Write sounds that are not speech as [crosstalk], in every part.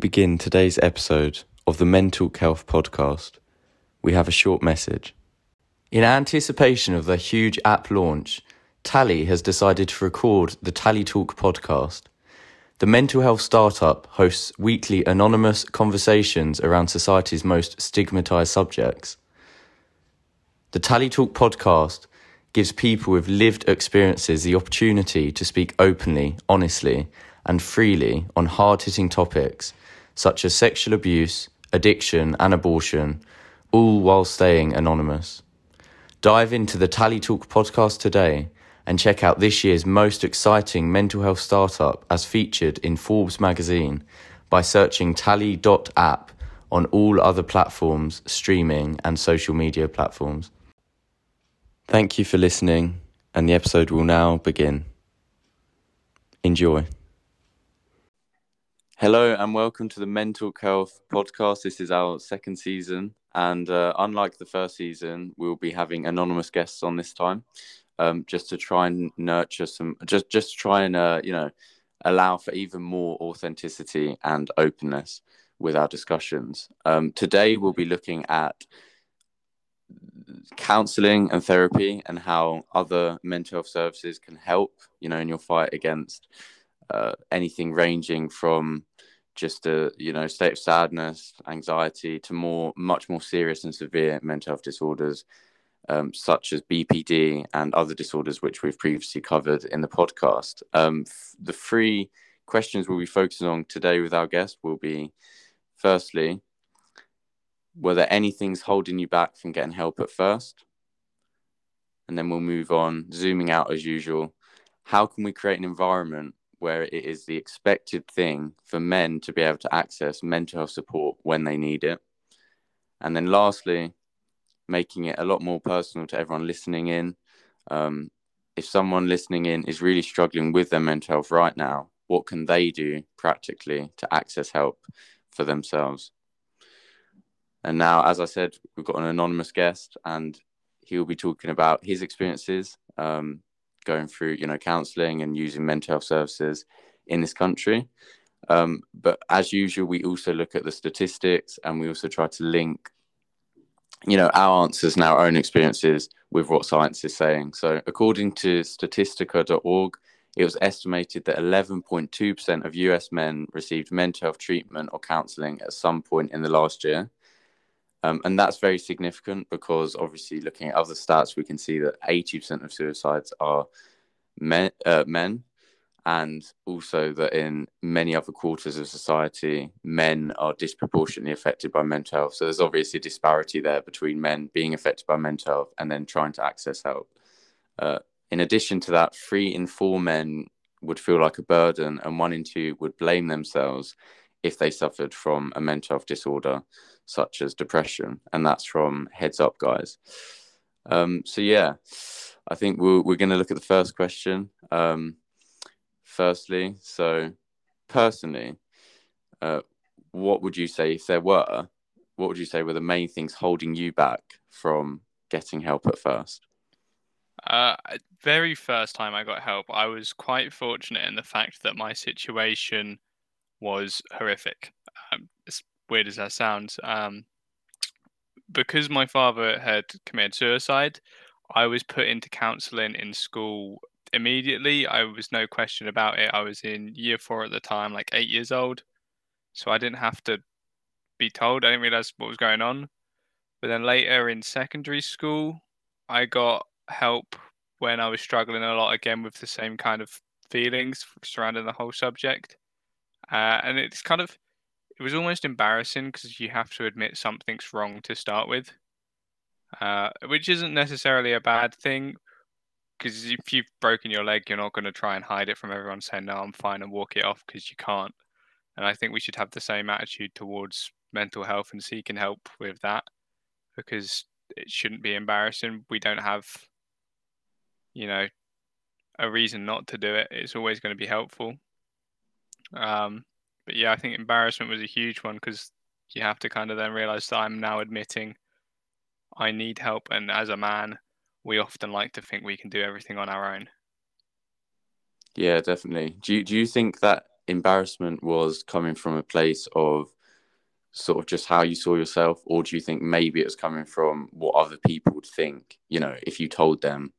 Begin today's episode of the Mental Health Podcast, we have a short message. In anticipation of the huge app launch, Tally has decided to record the Tally Talk podcast. The mental health startup hosts weekly anonymous conversations around society's most stigmatized subjects. The Tally Talk podcast gives people with lived experiences the opportunity to speak openly, honestly, and freely on hard hitting topics such as sexual abuse, addiction, and abortion, all while staying anonymous. Dive into the Tally Talk podcast today and check out this year's most exciting mental health startup as featured in Forbes magazine by searching tally.app on all other platforms, streaming, and social media platforms. Thank you for listening, and the episode will now begin. Enjoy. Hello, and welcome to the Mental Health Podcast. This is our second season, and uh, unlike the first season, we'll be having anonymous guests on this time, um, just to try and nurture some, just just try and uh, you know allow for even more authenticity and openness with our discussions. Um, today, we'll be looking at counseling and therapy and how other mental health services can help you know in your fight against uh, anything ranging from just a you know state of sadness anxiety to more much more serious and severe mental health disorders um, such as bpd and other disorders which we've previously covered in the podcast. Um, f- the three questions we'll be focusing on today with our guest will be firstly were there any things holding you back from getting help at first? And then we'll move on zooming out as usual. How can we create an environment where it is the expected thing for men to be able to access mental health support when they need it. And then lastly, making it a lot more personal to everyone listening in. Um, if someone listening in is really struggling with their mental health right now, what can they do practically to access help for themselves? And now, as I said, we've got an anonymous guest, and he will be talking about his experiences um, going through, you know, counselling and using mental health services in this country. Um, but as usual, we also look at the statistics and we also try to link, you know, our answers and our own experiences with what science is saying. So, according to Statistica.org, it was estimated that 11.2% of US men received mental health treatment or counseling at some point in the last year. Um, and that's very significant because obviously, looking at other stats, we can see that 80% of suicides are men, uh, men, and also that in many other quarters of society, men are disproportionately affected by mental health. So there's obviously a disparity there between men being affected by mental health and then trying to access help. Uh, in addition to that, three in four men would feel like a burden, and one in two would blame themselves if they suffered from a mental health disorder such as depression, and that's from Heads Up Guys. Um, so yeah, I think we're we're going to look at the first question. Um, firstly, so personally, uh, what would you say if there were? What would you say were the main things holding you back from getting help at first? Uh, very first time I got help, I was quite fortunate in the fact that my situation was horrific. Um, weird as that sounds, um, because my father had committed suicide, I was put into counselling in school immediately. I was no question about it. I was in year four at the time, like eight years old, so I didn't have to be told. I didn't realize what was going on. But then later in secondary school, I got help when I was struggling a lot again with the same kind of feelings surrounding the whole subject. Uh, and it's kind of, it was almost embarrassing because you have to admit something's wrong to start with, uh, which isn't necessarily a bad thing. Because if you've broken your leg, you're not going to try and hide it from everyone saying, no, I'm fine and walk it off because you can't. And I think we should have the same attitude towards mental health and seeking help with that because it shouldn't be embarrassing. We don't have, you know, a reason not to do it. It's always going to be helpful. Um, but yeah, I think embarrassment was a huge one because you have to kind of then realize that I'm now admitting I need help, and as a man, we often like to think we can do everything on our own. Yeah, definitely. Do you, do you think that embarrassment was coming from a place of sort of just how you saw yourself, or do you think maybe it was coming from what other people would think? You know, if you told them,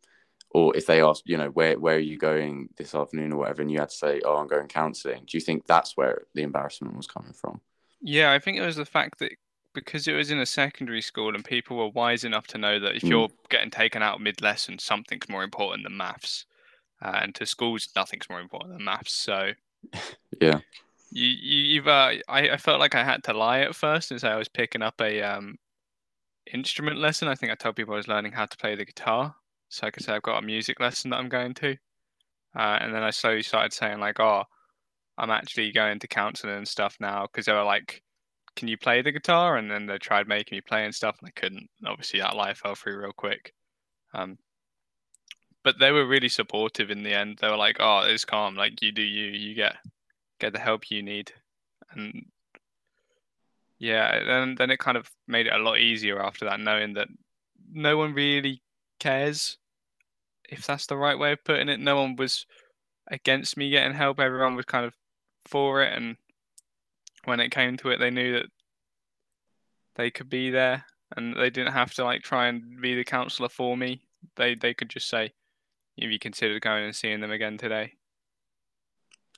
or if they asked, you know, where where are you going this afternoon or whatever, and you had to say, "Oh, I'm going counselling." Do you think that's where the embarrassment was coming from? Yeah, I think it was the fact that because it was in a secondary school and people were wise enough to know that if Mm. you're getting taken out mid lesson, something's more important than maths. Uh, and to schools, nothing's more important than maths. So [laughs] Yeah, you, you you've uh, I, I felt like I had to lie at first and say I was picking up a um instrument lesson. I think I told people I was learning how to play the guitar. So I could say I've got a music lesson that I'm going to. Uh, and then I slowly started saying like, oh, I'm actually going to counseling and stuff now because they were like, can you play the guitar? And then they tried making me play and stuff, and I couldn't. Obviously, that lie fell through real quick. Um, but they were really supportive in the end. They were like, "Oh, it's calm. Like you do you. You get get the help you need." And yeah, then then it kind of made it a lot easier after that, knowing that no one really cares if that's the right way of putting it. No one was against me getting help. Everyone was kind of for it, and when it came to it, they knew that they could be there, and they didn't have to like try and be the counselor for me. They they could just say, "Have you considered going and seeing them again today?"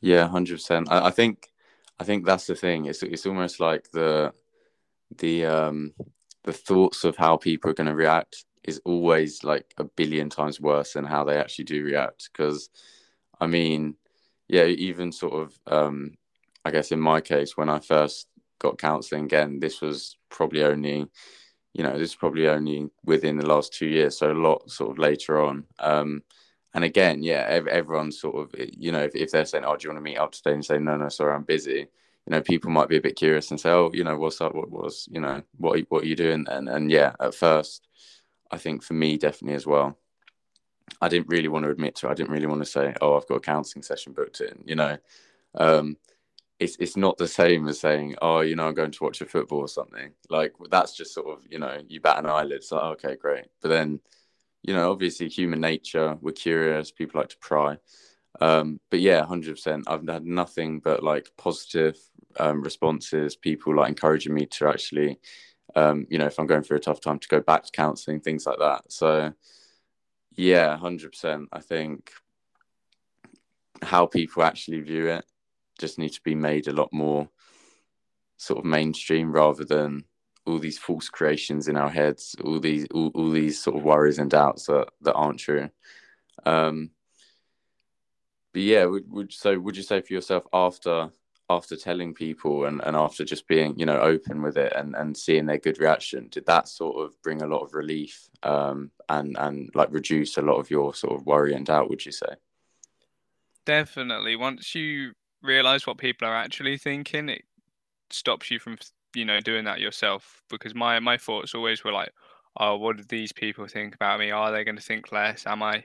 yeah, hundred percent. I, I think, I think that's the thing. It's it's almost like the the um the thoughts of how people are going to react is always like a billion times worse than how they actually do react. Because, I mean, yeah, even sort of, um, I guess in my case, when I first got counselling again, this was probably only, you know, this is probably only within the last two years, so a lot sort of later on. Um, and again, yeah, ev- everyone's sort of, you know, if, if they're saying, "Oh, do you want to meet up today?" and say, "No, no, sorry, I'm busy," you know, people might be a bit curious and say, "Oh, you know, what's up? What was, you know, what what are you doing?" And and yeah, at first, I think for me, definitely as well, I didn't really want to admit to. it. I didn't really want to say, "Oh, I've got a counselling session booked in," you know. Um, it's it's not the same as saying, "Oh, you know, I'm going to watch a football or something." Like that's just sort of, you know, you bat an eyelid. It's like, okay, great. But then, you know, obviously, human nature, we're curious. People like to pry. Um, but yeah, hundred percent. I've had nothing but like positive um, responses. People like encouraging me to actually, um, you know, if I'm going through a tough time, to go back to counselling, things like that. So, yeah, hundred percent. I think how people actually view it just need to be made a lot more sort of mainstream rather than all these false creations in our heads, all these all, all these sort of worries and doubts that, that aren't true. Um, but yeah, would, would so would you say for yourself after after telling people and, and after just being you know open with it and, and seeing their good reaction, did that sort of bring a lot of relief um, and and like reduce a lot of your sort of worry and doubt? Would you say? Definitely. Once you realize what people are actually thinking, it stops you from you know doing that yourself. Because my my thoughts always were like, oh, what do these people think about me? Are they going to think less? Am I,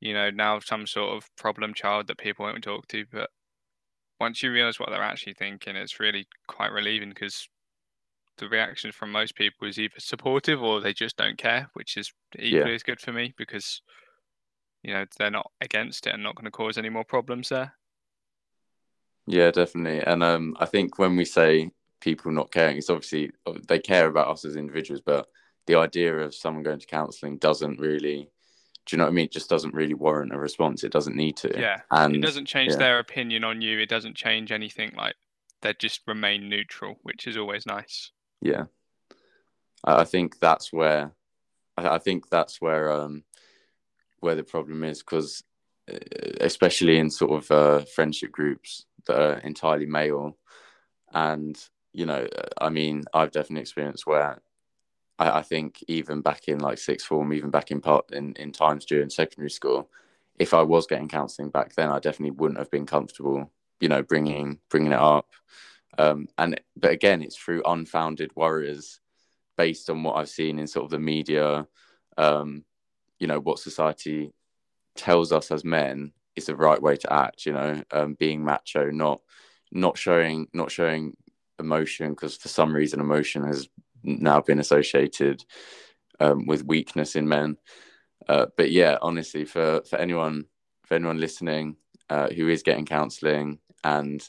you know, now some sort of problem child that people won't talk to? But once you realize what they're actually thinking, it's really quite relieving because the reaction from most people is either supportive or they just don't care, which is equally Yeah. as good for me because you know they're not against it and not going to cause any more problems there. Yeah, definitely. And um, I think when we say people not caring, it's obviously they care about us as individuals, but the idea of someone going to counselling doesn't really, do you know what I mean? It just doesn't really warrant a response. It doesn't need to. Yeah, And it doesn't change yeah. their opinion on you. It doesn't change anything. Like they just remain neutral, which is always nice. yeah, I I think that's where, I I think that's where um, where the problem is because, especially in sort of uh, friendship groups that are entirely male, and you know, I mean, I've definitely experienced where I, I think even back in like sixth form, even back in part in, in times during secondary school, if I was getting counselling back then, I definitely wouldn't have been comfortable, you know, bringing bringing it up. Um, and but again, it's through unfounded worries, based on what I've seen in sort of the media, um, you know, what society tells us as men is the right way to act. You know, um, being macho, not not showing not showing emotion because for some reason emotion has now been associated um, with weakness in men. Uh, but yeah, honestly, for for anyone for anyone listening uh, who is getting counselling and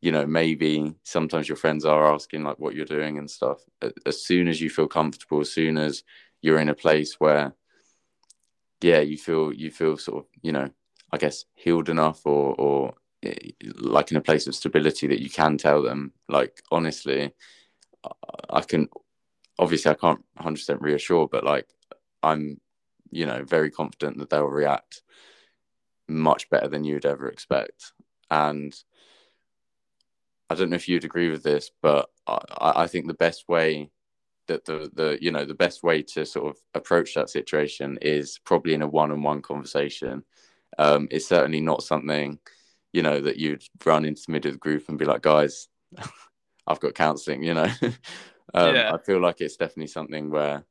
you know maybe sometimes your friends are asking like what you're doing and stuff as soon as you feel comfortable as soon as you're in a place where yeah you feel you feel sort of you know i guess healed enough or or eh, like in a place of stability that you can tell them like honestly i can obviously i can't 100% reassure but like i'm you know very confident that they'll react much better than you'd ever expect and I don't know if you'd agree with this, but I, I think the best way that the the you know the best way to sort of approach that situation is probably in a one-on-one conversation. Um, it's certainly not something you know that you'd run into the middle of the group and be like, guys, I've got counselling. You know, [laughs] um, yeah. I feel like it's definitely something where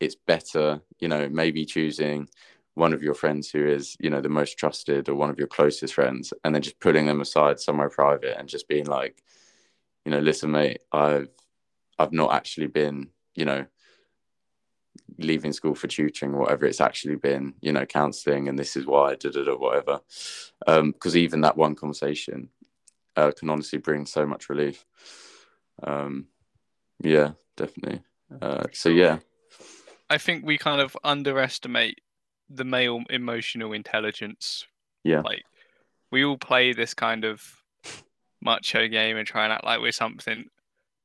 it's better. You know, maybe choosing one of your friends who is you know the most trusted or one of your closest friends and then just putting them aside somewhere private and just being like you know listen mate i've i've not actually been you know leaving school for tutoring or whatever it's actually been you know counseling and this is why da da da whatever because um, even that one conversation uh, can honestly bring so much relief um yeah definitely uh, so yeah i think we kind of underestimate the male emotional intelligence. Yeah. Like we all play this kind of macho game and try and act like we're something.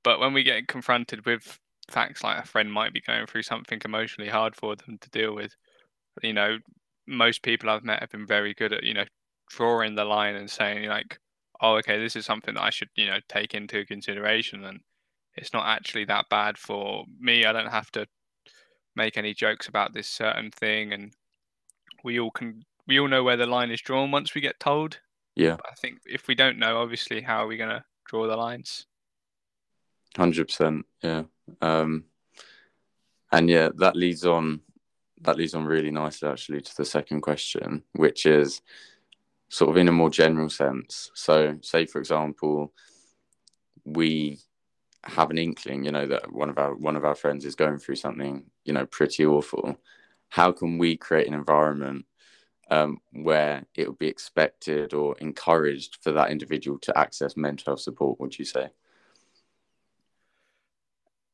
But when we get confronted with facts like a friend might be going through something emotionally hard for them to deal with, you know, most people I've met have been very good at, you know, drawing the line and saying like, oh, okay, this is something that I should, you know, take into consideration. And it's not actually that bad for me. I don't have to make any jokes about this certain thing. And we all can we all know where the line is drawn once we get told. Yeah. But I think if we don't know, obviously, how are we going to draw the lines? Hundred percent. Yeah. Um, and yeah, that leads on. That leads on really nicely, actually, to the second question, which is sort of in a more general sense. So, say for example, we have an inkling, you know, that one of our one of our friends is going through something, you know, pretty awful how can we create an environment um, where it would be expected or encouraged for that individual to access mental health support would you say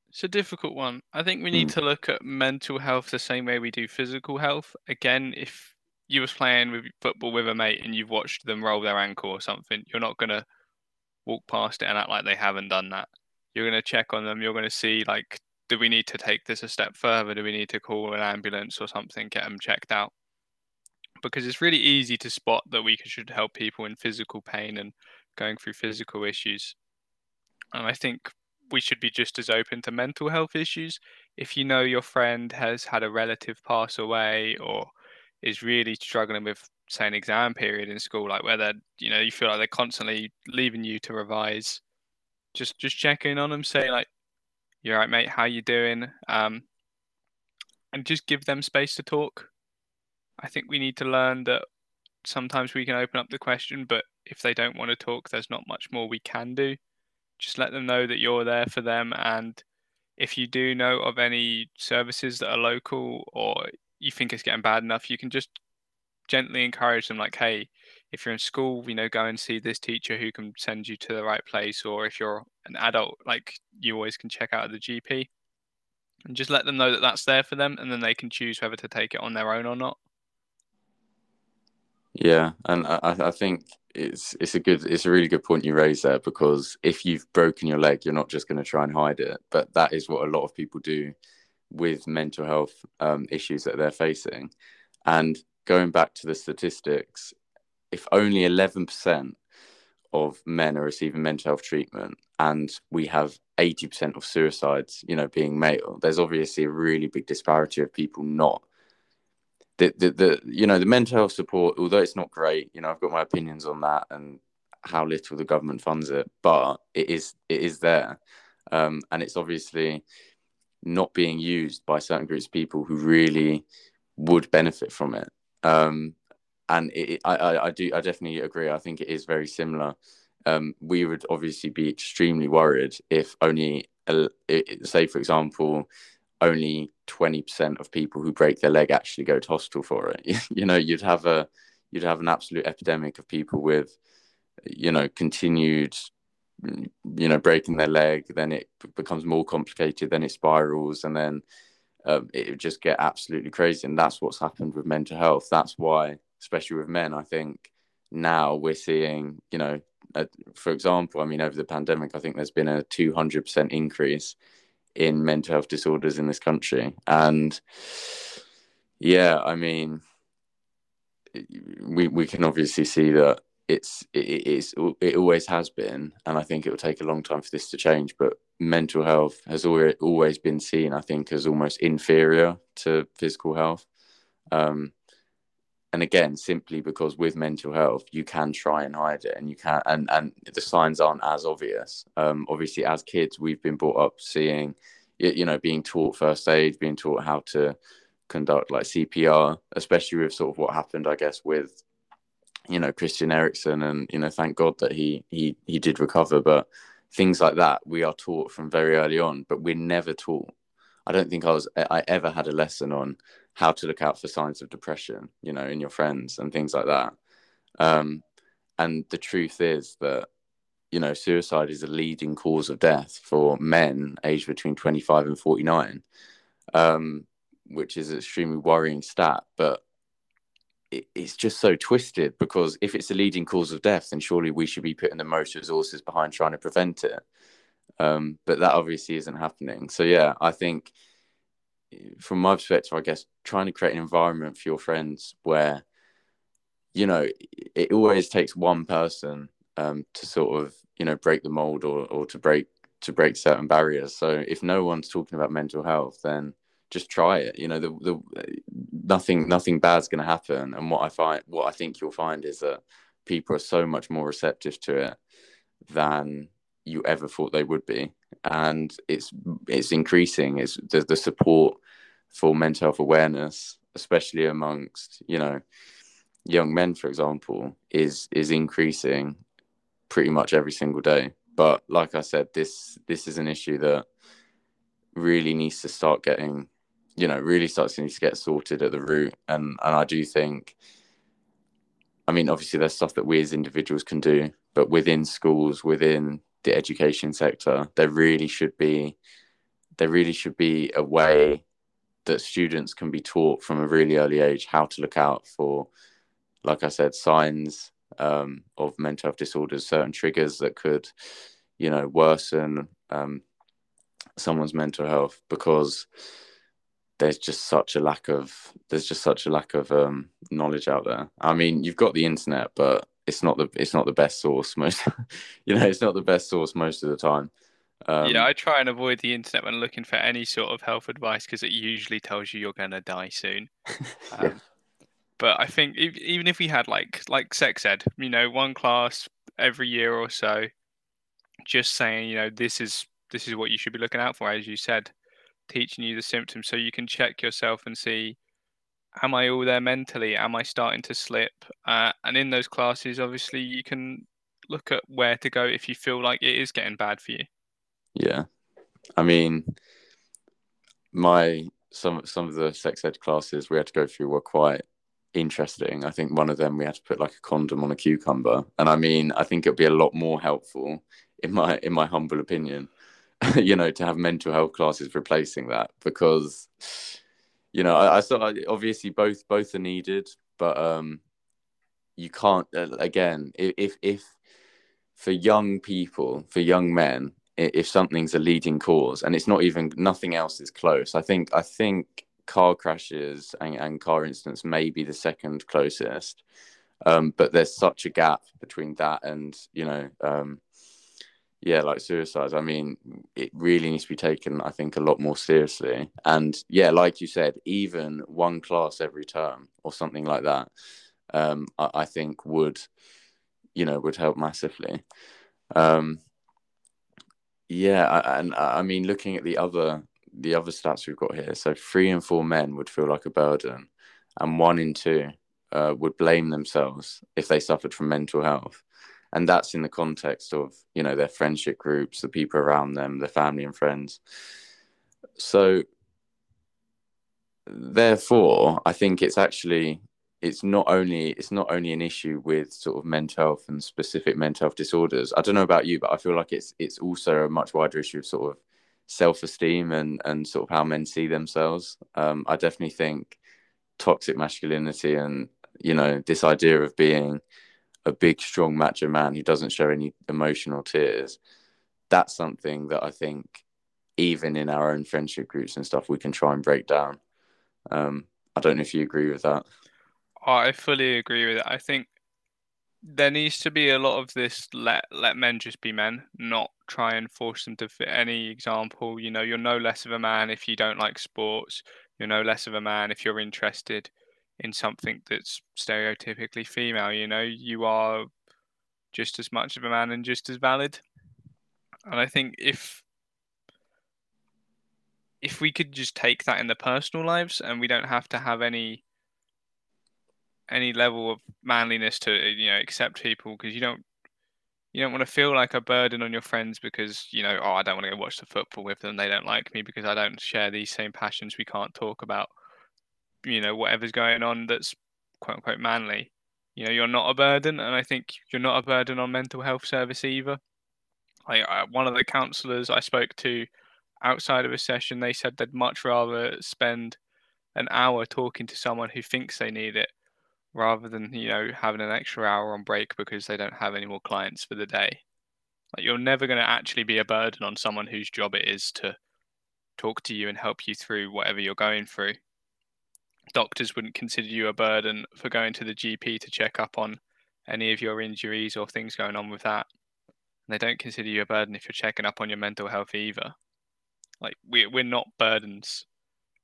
it's a difficult one i think we need mm. to look at mental health the same way we do physical health again if you was playing with football with a mate and you've watched them roll their ankle or something you're not to walk past it and act like they haven't done that you're to check on them you're to see like do we need to take this a step further? Do we need to call an ambulance or something, get them checked out? Because it's really easy to spot that we should help people in physical pain and going through physical issues. And I think we should be just as open to mental health issues. If you know your friend has had a relative pass away or is really struggling with, say, an exam period in school, like where they're, you know, you feel like they're constantly leaving you to revise, just just check in on them, say like, you're right, mate. How you doing? Um, and just give them space to talk. I think we need to learn that sometimes we can open up the question, but if they don't want to talk, there's not much more we can do. Just let them know that you're there for them. And if you do know of any services that are local or you think it's getting bad enough, you can just gently encourage them, like, hey, if you're in school, you know, go and see this teacher who can send you to the right place. Or if you're an adult, like you always can check out the GP and just let them know that that's there for them, and then they can choose whether to take it on their own or not. Yeah, and I, I think it's it's a good it's a really good point you raise there because if you've broken your leg, you're not just going to try and hide it, but that is what a lot of people do with mental health um, issues that they're facing. And going back to the statistics, if only 11% of men are receiving mental health treatment and we have 80% of suicides you know being male there's obviously a really big disparity of people not the, the, the you know the mental health support although it's not great you know i've got my opinions on that and how little the government funds it but it is it is there um, and it's obviously not being used by certain groups of people who really would benefit from it um, and it, I, I do I definitely agree. I think it is very similar. Um, we would obviously be extremely worried if only, uh, say for example, only twenty percent of people who break their leg actually go to hospital for it. [laughs] you know, you'd have a you'd have an absolute epidemic of people with you know continued you know breaking their leg then it becomes more complicated then it spirals and then um, it would just get absolutely crazy. And that's what's happened with mental health. That's why especially with men i think now we're seeing you know uh, for example i mean over the pandemic i think there's been a 200% increase in mental health disorders in this country. And yeah i mean we we can obviously see that it's it, it's it always has been, and I think it will take a long time for this to change. But mental health has always been seen, I think, as almost inferior to physical health. Um, and again, simply because with mental health, you can try and hide it, and you can, and and the signs aren't as obvious. Um, obviously, as kids, we've been brought up seeing, you know, being taught first aid, being taught how to conduct like CPR, especially with sort of what happened, I guess, with you know Christian Eriksen, and you know thank God that he he he did recover. But things like that we are taught from very early on, but we're never taught. I don't think I was I ever had a lesson on how to look out for signs of depression, you know, in your friends and things like that. Um, and the truth is that you know suicide is a leading cause of death for men aged between 25 and 49 um, which is an extremely worrying stat but it, it's just so twisted because if it's a leading cause of death, then surely we should be putting the most resources behind trying to prevent it. Um, but that obviously isn't happening. So yeah, I think from my perspective, I guess trying to create an environment for your friends where you know it always takes one person um, to sort of you know break the mold or or to break to break certain barriers. So if no one's talking about mental health, then just try it. You know, the the nothing nothing bad's going to happen. And what I find, what I think you'll find is that people are so much more receptive to it than you ever thought they would be, and it's it's increasing. It's the, the support for mental health awareness, especially amongst you know young men, for example, is is increasing pretty much every single day. But like I said, this this is an issue that really needs to start getting you know really starts to need to get sorted at the root. And and i do think i mean obviously there's stuff that we as individuals can do but within schools within the education sector there really should be there really should be a way that students can be taught from a really early age how to look out for like i said signs um, of mental health disorders certain triggers that could you know worsen um, someone's mental health because there's just such a lack of there's just such a lack of um, knowledge out there. I mean, you've got the internet, but it's not the it's not the best source most. [laughs] you know, it's not the best source most of the time. Um, yeah, I try and avoid the internet when looking for any sort of health advice because it usually tells you you're going to die soon. [laughs] Um, yeah. But I think if, even if we had like like sex ed, you know, one class every year or so, just saying, you know, this is this is what you should be looking out for, as you said teaching you the symptoms so you can check yourself and see am I all there mentally? Am I starting to slip? Uh, and in those classes, obviously, you can look at where to go if you feel like it is getting bad for you. Yeah, I mean, my some some of the sex ed classes we had to go through were quite interesting. I think one of them we had to put like a condom on a cucumber, and I mean, I think it'd be a lot more helpful in my in my humble opinion [laughs] you know, to have mental health classes replacing that because, you know, I, I saw obviously both both are needed, but um, you can't uh, again if if for young people, for young men, if something's a leading cause and it's not even nothing else is close, I think I think car crashes and, and car incidents may be the second closest. Um, but there's such a gap between that and you know um, yeah, like suicides, I mean, it really needs to be taken, I think, a lot more seriously. And yeah, like you said, even one class every term or something like that, um, I, I think would, you know, would help massively. Um, yeah, and I, I mean, looking at the other the other stats we've got here, so three in four men would feel like a burden, and one in two uh, would blame themselves if they suffered from mental health and that's in the context of you know their friendship groups the people around them their family and friends so therefore i think it's actually it's not only it's not only an issue with sort of mental health and specific mental health disorders. I don't know about you, but I feel like it's it's also a much wider issue of sort of self-esteem and and sort of how men see themselves. Um, I definitely think toxic masculinity and you know this idea of being a big strong macho man who doesn't show any emotional tears that's something that i think even in our own friendship groups and stuff we can try and break down um, i don't know if you agree with that I fully agree with it. I think there needs to be a lot of this let let men just be men, not try and force them to fit any example. You know, you're no less of a man if you don't like sports. You're no less of a man if you're interested in something that's stereotypically female. You know, you are just as much of a man and just as valid. And I think if if we could just take that in the personal lives and we don't have to have any any level of manliness to you know accept people because you don't you don't want to feel like a burden on your friends because you know oh I don't want to go watch the football with them they don't like me because I don't share these same passions we can't talk about you know whatever's going on that's quote unquote manly you know you're not a burden and I think you're not a burden on mental health service either like one of the counselors I spoke to outside of a session they said they'd much rather spend an hour talking to someone who thinks they need it rather than you know having an extra hour on break because they don't have any more clients for the day. Like you're never going to actually be a burden on someone whose job it is to talk to you and help you through whatever you're going through. Doctors wouldn't consider you a burden for going to the GP to check up on any of your injuries or things going on with that. And they don't consider you a burden if you're checking up on your mental health either. Like we we're not burdens.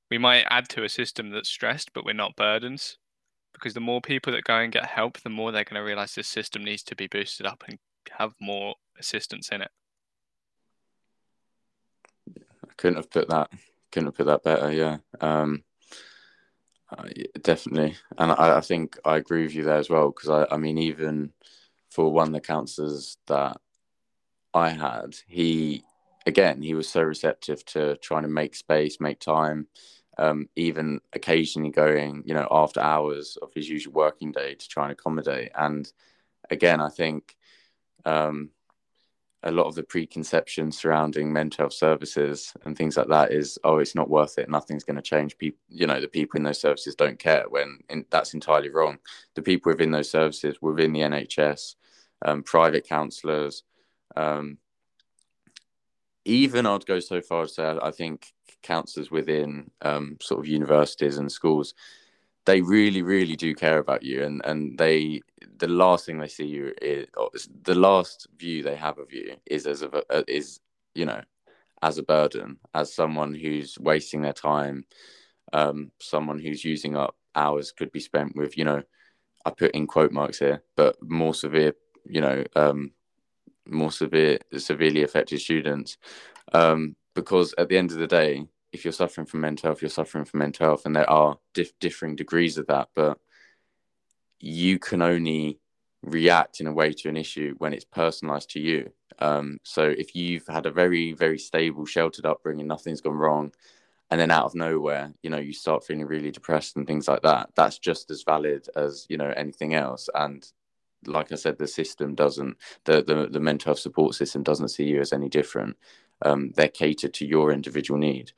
We might add to a system that's stressed, but we're not burdens because the more people that go and get help, the more they're going to realize this system needs to be boosted up and have more assistance in it. I couldn't have put that couldn't have put that better. Yeah, um, uh, definitely, and I, I, think I agree with you there as well because I, I mean, even for one of the counsellors that I had, he again he was so receptive to trying to make space, make time um, even occasionally going, you know, after hours of his usual working day to try and accommodate. And again, I think um, a lot of the preconceptions surrounding mental health services and things like that is, oh, it's not worth it. Nothing's going to change. People, you know, the people in those services don't care. When in, that's entirely wrong. The people within those services, within the NHS, um, private counsellors, um, even I'd go so far as to say I think counsellors within um, sort of universities and schools, they really, really do care about you, and and they the last thing they see you is the last view they have of you is as a is you know as a burden, as someone who's wasting their time, um, someone who's using up hours could be spent with you know, I put in quote marks here, but more severe you know um, more severe severely affected students um, because at the end of the day, if you're suffering from mental health, you're suffering from mental health, and there are dif- differing degrees of that. But you can only react in a way to an issue when it's personalized to you. Um, so if you've had a very, very stable, sheltered upbringing, nothing's gone wrong, and then out of nowhere, you know, you start feeling really depressed and things like that, that's just as valid as, you know, anything else. And like I said, the system doesn't, the, the, the mental health support system doesn't see you as any different um, they're catered to your individual need.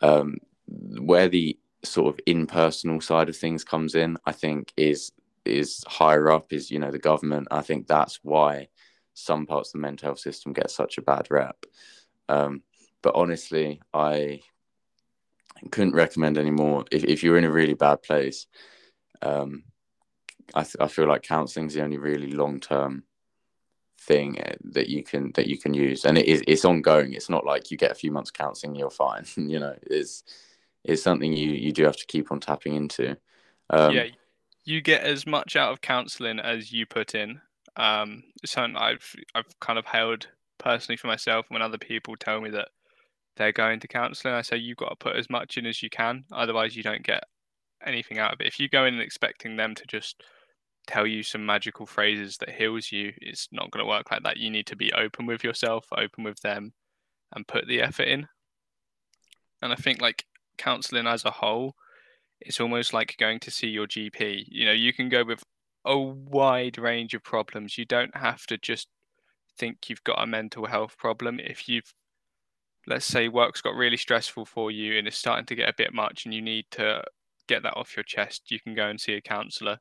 Um, where the sort of impersonal side of things comes in, I think is is higher up is you know the government. I think that's why some parts of the mental health system get such a bad rep. Um, but honestly, I couldn't recommend anymore. If if you're in a really bad place, um, I th- I feel like counselling is the only really long term thing eh, that you can that you can use. And it is it's ongoing. It's not like you get a few months counseling you're fine. [laughs] You know it's it's something you you do have to keep on tapping into. Um, yeah you get as much out of counseling as you put in. Um it's something i've i've kind of held personally for myself when other people tell me that they're going to counseling. I say you've got to put as much in as you can otherwise you don't get anything out of it. If you go in expecting them to just tell you some magical phrases that heals you it's not going to work like that you need to be open with yourself open with them and put the effort in and i think like counseling as a whole it's almost like going to see your GP. You know, you can go with a wide range of problems. You don't have to just think you've got a mental health problem. If you've, let's say, work's got really stressful for you and it's starting to get a bit much and you need to get that off your chest, you can go and see a counselor.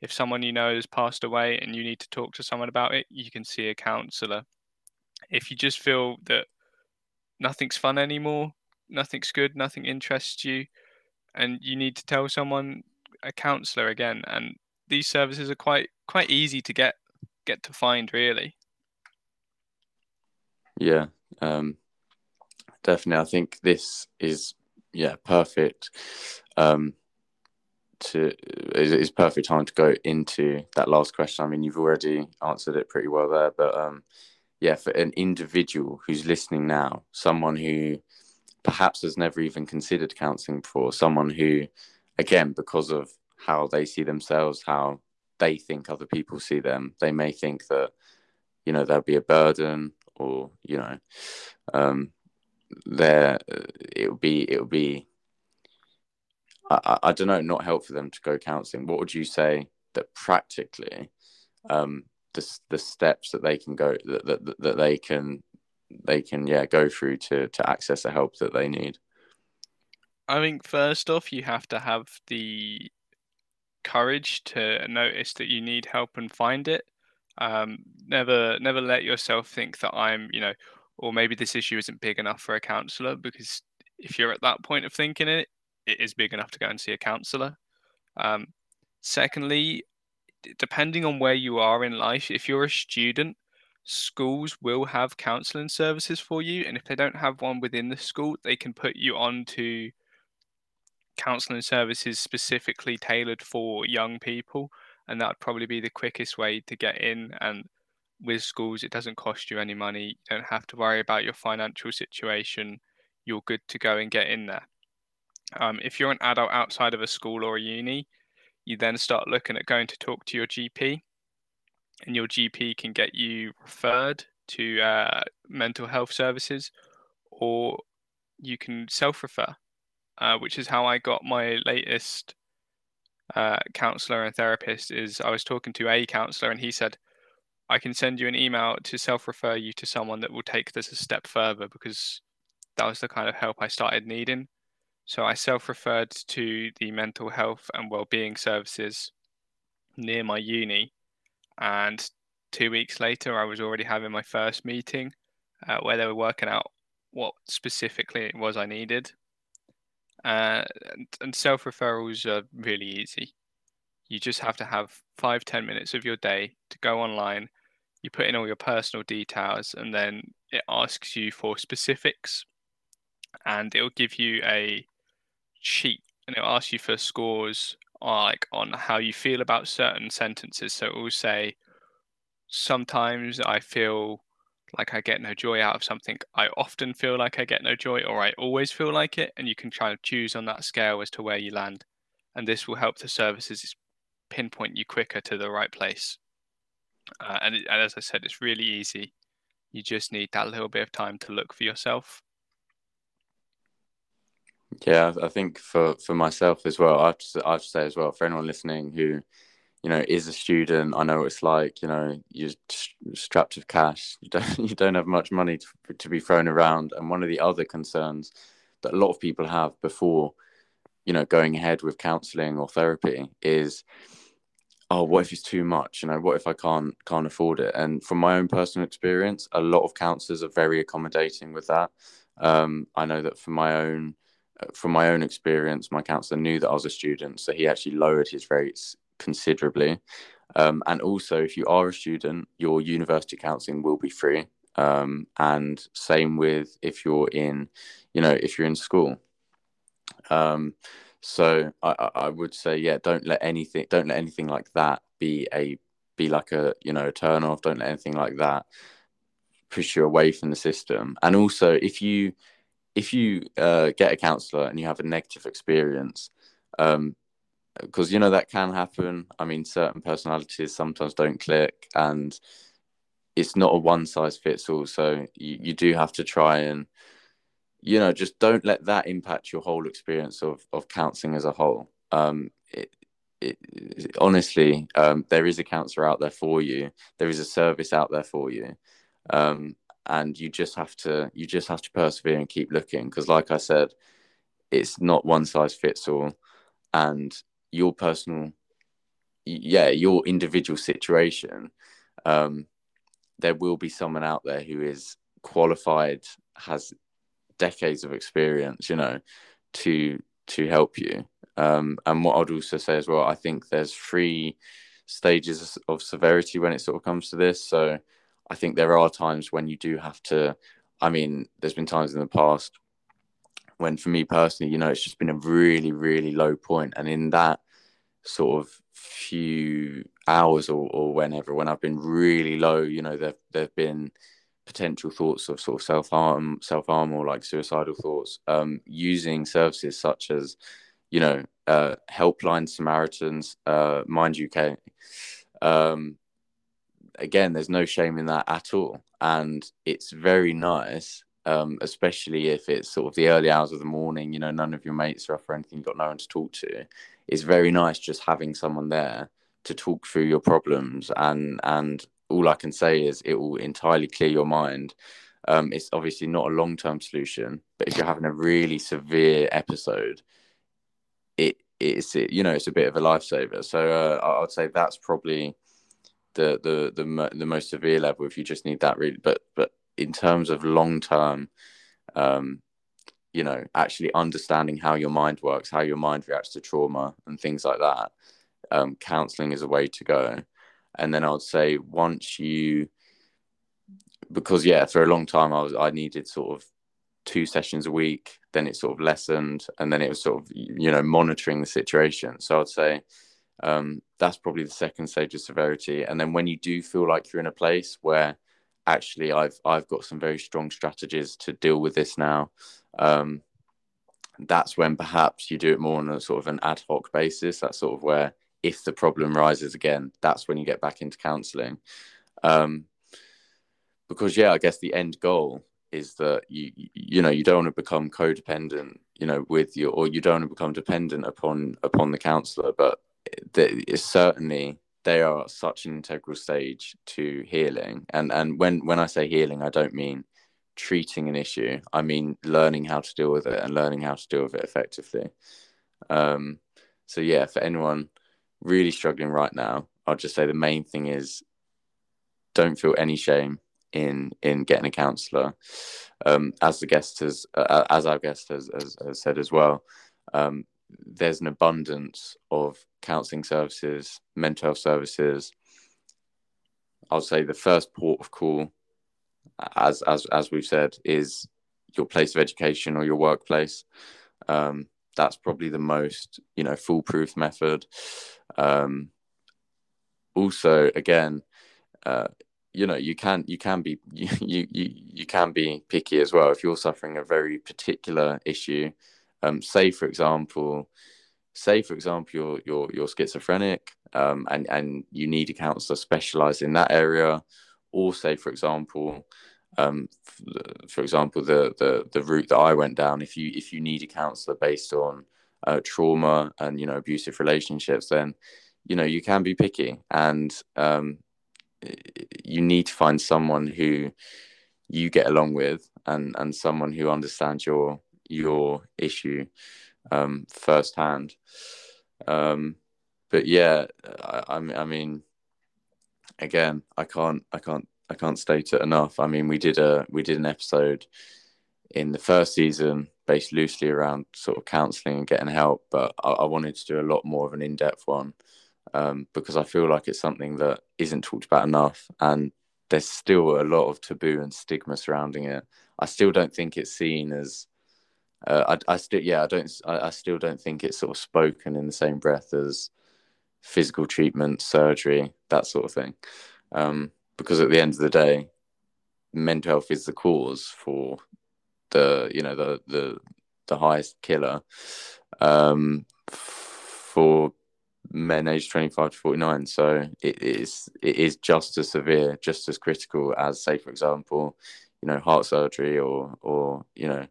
If someone you know has passed away and you need to talk to someone about it, you can see a counselor. If you just feel that nothing's fun anymore, nothing's good, nothing interests you, and you need to tell someone, a counselor again. And these services are quite quite easy to get get to find, really. Yeah, um, definitely. I think this is yeah perfect. Um, to is, is perfect time to go into that last question. I mean, you've already answered it pretty well there, but um, yeah, for an individual who's listening now, someone who perhaps has never even considered counseling before, someone who, again, because of how they see themselves, how they think other people see them, they may think that, you know, there'll be a burden or, you know, um, there, it would be, it would be, I, I don't know, not help for them to go counseling. What would you say that practically, um, the, the steps that they can go that, that, that they can they can yeah go through to to access the help that they need i think first off you have to have the courage to notice that you need help and find it um, never never let yourself think that i'm you know or maybe this issue isn't big enough for a counselor because if you're at that point of thinking it it is big enough to go and see a counselor um, secondly depending on where you are in life if you're a student schools will have counseling services for you and if they don't have one within the school they can put you on to counseling services specifically tailored for young people and that would probably be the quickest way to get in and with schools it doesn't cost you any money. You don't have to worry about your financial situation. You're good to go and get in there um, if you're an adult outside of a school or a uni you then start looking at going to talk to your gp and your GP can get you referred to uh, mental health services, or you can self refer, uh, which is how I got my latest uh, counselor and therapist. Is I was talking to a counselor and he said, I can send you an email to self refer you to someone that will take this a step further because that was the kind of help I started needing. So I self referred to the mental health and well-being services near my uni and two weeks later, I was already having my first meeting uh, where they were working out what specifically it was I needed. Uh, and, and self referrals are really easy. You just have to have five, ten minutes of your day to go online. You put in all your personal details, and then it asks you for specifics, and it'll give you a sheet, and it'll ask you for scores like on how you feel about certain sentences. So it will say, sometimes I feel like I get no joy out of something. I often feel like I get no joy, or I always feel like it. And you can try to choose on that scale as to where you land. And this will help the services pinpoint you quicker to the right place. Uh, and, it, and as I said, it's really easy. You just need that little bit of time to look for yourself. Yeah, I think for for myself as well, I to, I to say as well for anyone listening who, you know, is a student, I know it's like you know you're strapped with cash, you don't [laughs] you don't have much money to, to be thrown around, and one of the other concerns that a lot of people have before, you know, going ahead with counselling or therapy is, oh, what if it's too much? You know, what if I can't can't afford it? And from my own personal experience, a lot of counsellors are very accommodating with that. Um, I know that for my own from my own experience, my counsellor knew that I was a student, so he actually lowered his rates considerably. Um, and also, if you are a student, your university counselling will be free. Um, and same with if you're in, you know, if you're in school. Um, so I, I would say, yeah, don't let anything, don't let anything like that be a, be like a, you know, a turn off. Don't let anything like that push you away from the system. And also, if you, if you uh, get a counselor and you have a negative experience, um, because you know that can happen. I mean, certain personalities sometimes don't click, and it's not a one size fits all. So you, you do have to try and, you know, just don't let that impact your whole experience of of counselling as a whole. um, it, it, honestly, um, there is a counselor out there for you. There is a service out there for you, um, and you just have to you just have to persevere and keep looking. Because, like I said, it's not one size fits all, and your personal, yeah, your individual situation. Um, there will be someone out there who is qualified, has decades of experience, you know, to to help you. Um, and what I'd also say as well, I think there's three stages of severity when it sort of comes to this. So I think there are times when you do have to. I mean, there's been times in the past when, for me personally, you know, it's just been a really, really low point, and in that sort of few hours or, or whenever, when I've been really low, you know, there there've been potential thoughts of sort of self harm, self harm, or like suicidal thoughts. Um, using services such as you know, uh, Helpline Samaritans, uh, Mind UK. Um, again, there's no shame in that at all. And it's very nice, um, especially if it's sort of the early hours of the morning, you know, none of your mates are up or anything, you've got no one to talk to. It's very nice just having someone there to talk through your problems. And, and all I can say is it will entirely clear your mind. Um, it's obviously not a long term solution, but if you're having a really severe episode, it it's you know it's a bit of a lifesaver. So uh, I'd say that's probably the the the the most severe level if you just need that really. But but in terms of long term, um, you know, actually understanding how your mind works, how your mind reacts to trauma and things like that, um, counselling is a way to go. And then I would say once you, because yeah, for a long time I was I needed sort of two sessions a week then it sort of lessened and then it was sort of you know monitoring the situation so i'd say um, that's probably the second stage of severity. And then when you do feel like you're in a place where actually i've i've got some very strong strategies to deal with this now um, that's when perhaps you do it more on a sort of an ad hoc basis. That's sort of where if the problem rises again that's when you get back into counseling. Um, because yeah i guess the end goal is that you you know you don't want to become codependent you know with your or you don't want to become dependent upon upon the counselor but it's certainly they are such an integral stage to healing. And and when when i say healing i don't mean treating an issue. I mean learning how to deal with it and learning how to deal with it effectively. Um so yeah for anyone really struggling right now i'll just say the main thing is don't feel any shame in in getting a counsellor. Um, as the guest has, uh, as our guest has, has, has said as well, um, there's an abundance of counselling services, mental health services. I'll say the first port of call, as as as we've said, is your place of education or your workplace. Um, that's probably the most you know foolproof method. Um, also, again, uh, you know you can you can be [laughs] you, you you can be picky as well if you're suffering a very particular issue um say for example say for example you're you're you're schizophrenic um and and you need a counselor specialized in that area. Or say for example um for example the the the route that I went down if you if you need a counselor based on uh, trauma and you know abusive relationships then you know you can be picky. And um you need to find someone who you get along with and and someone who understands your your issue um, firsthand. Um, but yeah, I, I mean, again, I can't, I can't, I can't state it enough. I mean, we did a we did an episode in the first season based loosely around sort of counselling and getting help, but I, I wanted to do a lot more of an in depth one um, because I feel like it's something that isn't talked about enough, and there's still a lot of taboo and stigma surrounding it. I still don't think it's seen as uh, I, I still yeah I don't I, I, still don't think it's sort of spoken in the same breath as physical treatment, surgery, that sort of thing. Um, because at the end of the day, mental health is the cause for the you know the the the highest killer um, for men aged 25 to 49 so it is it is just as severe just as critical as say for example you know heart surgery or or you know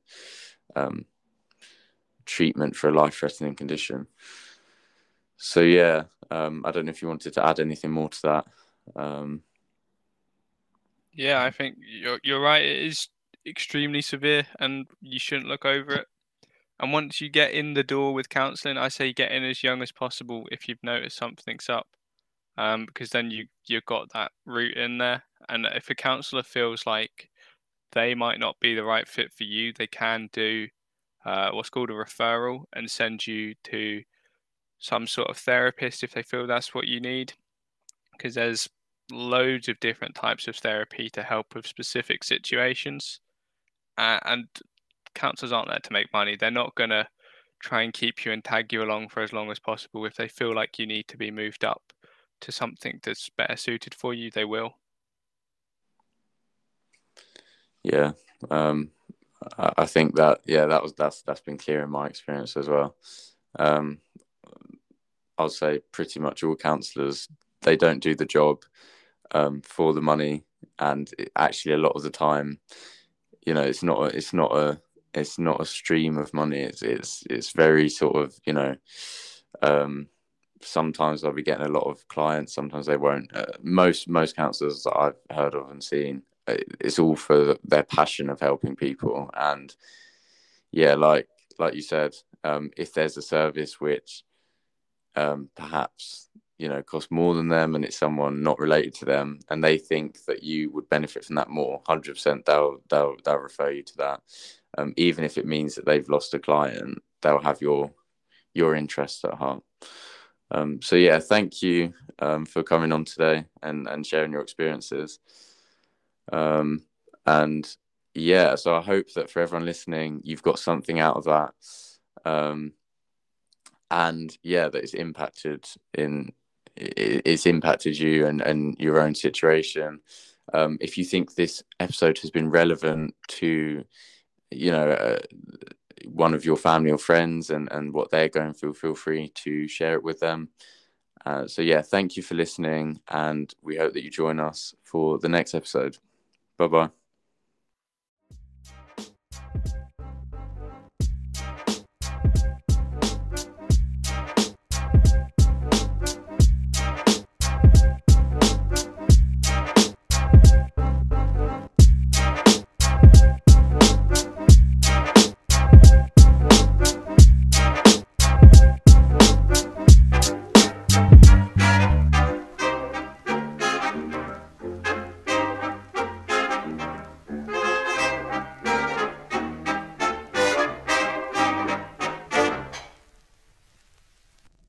um, treatment for a life threatening condition so yeah, um, I don't know if you wanted to add anything more to that. Um, yeah, I think you're you're right. It is extremely severe, and you shouldn't look over it. And once you get in the door with counselling, I say get in as young as possible if you've noticed something's up, um, because then you you've got that route in there. And if a counsellor feels like they might not be the right fit for you, they can do uh, what's called a referral and send you to some sort of therapist if they feel that's what you need. Because there's loads of different types of therapy to help with specific situations. Uh, and counsellors aren't there to make money. They're not going to try and keep you and tag you along for as long as possible. If they feel like you need to be moved up to something that's better suited for you, they will. Yeah, um, I think that yeah, that was that's that's been clear in my experience as well. Um, I'll say pretty much all counsellors they don't do the job um, for the money, and it, actually a lot of the time, you know, it's not a, it's not a it's not a stream of money. It's it's it's very sort of you know. Um, sometimes I'll be getting a lot of clients. Sometimes they won't. Uh, most most counsellors that I've heard of and seen, it's all for their passion of helping people. And yeah, like like you said, um, if there's a service which um, perhaps you know costs more than them and it's someone not related to them and they think that you would benefit from that more 100% they'll they'll, they'll refer you to that. Um, even if it means that they've lost a client they'll have your your interests at heart. Um, so yeah thank you um, for coming on today and and sharing your experiences um, and yeah so i hope that for everyone listening you've got something out of that um, and yeah that it's impacted in it's impacted you and, and your own situation. Um, if you think this episode has been relevant to, you know, uh, one of your family or friends and, and what they're going through, feel free to share it with them. Uh, so, yeah, thank you for listening, and we hope that you join us for the next episode. Bye bye.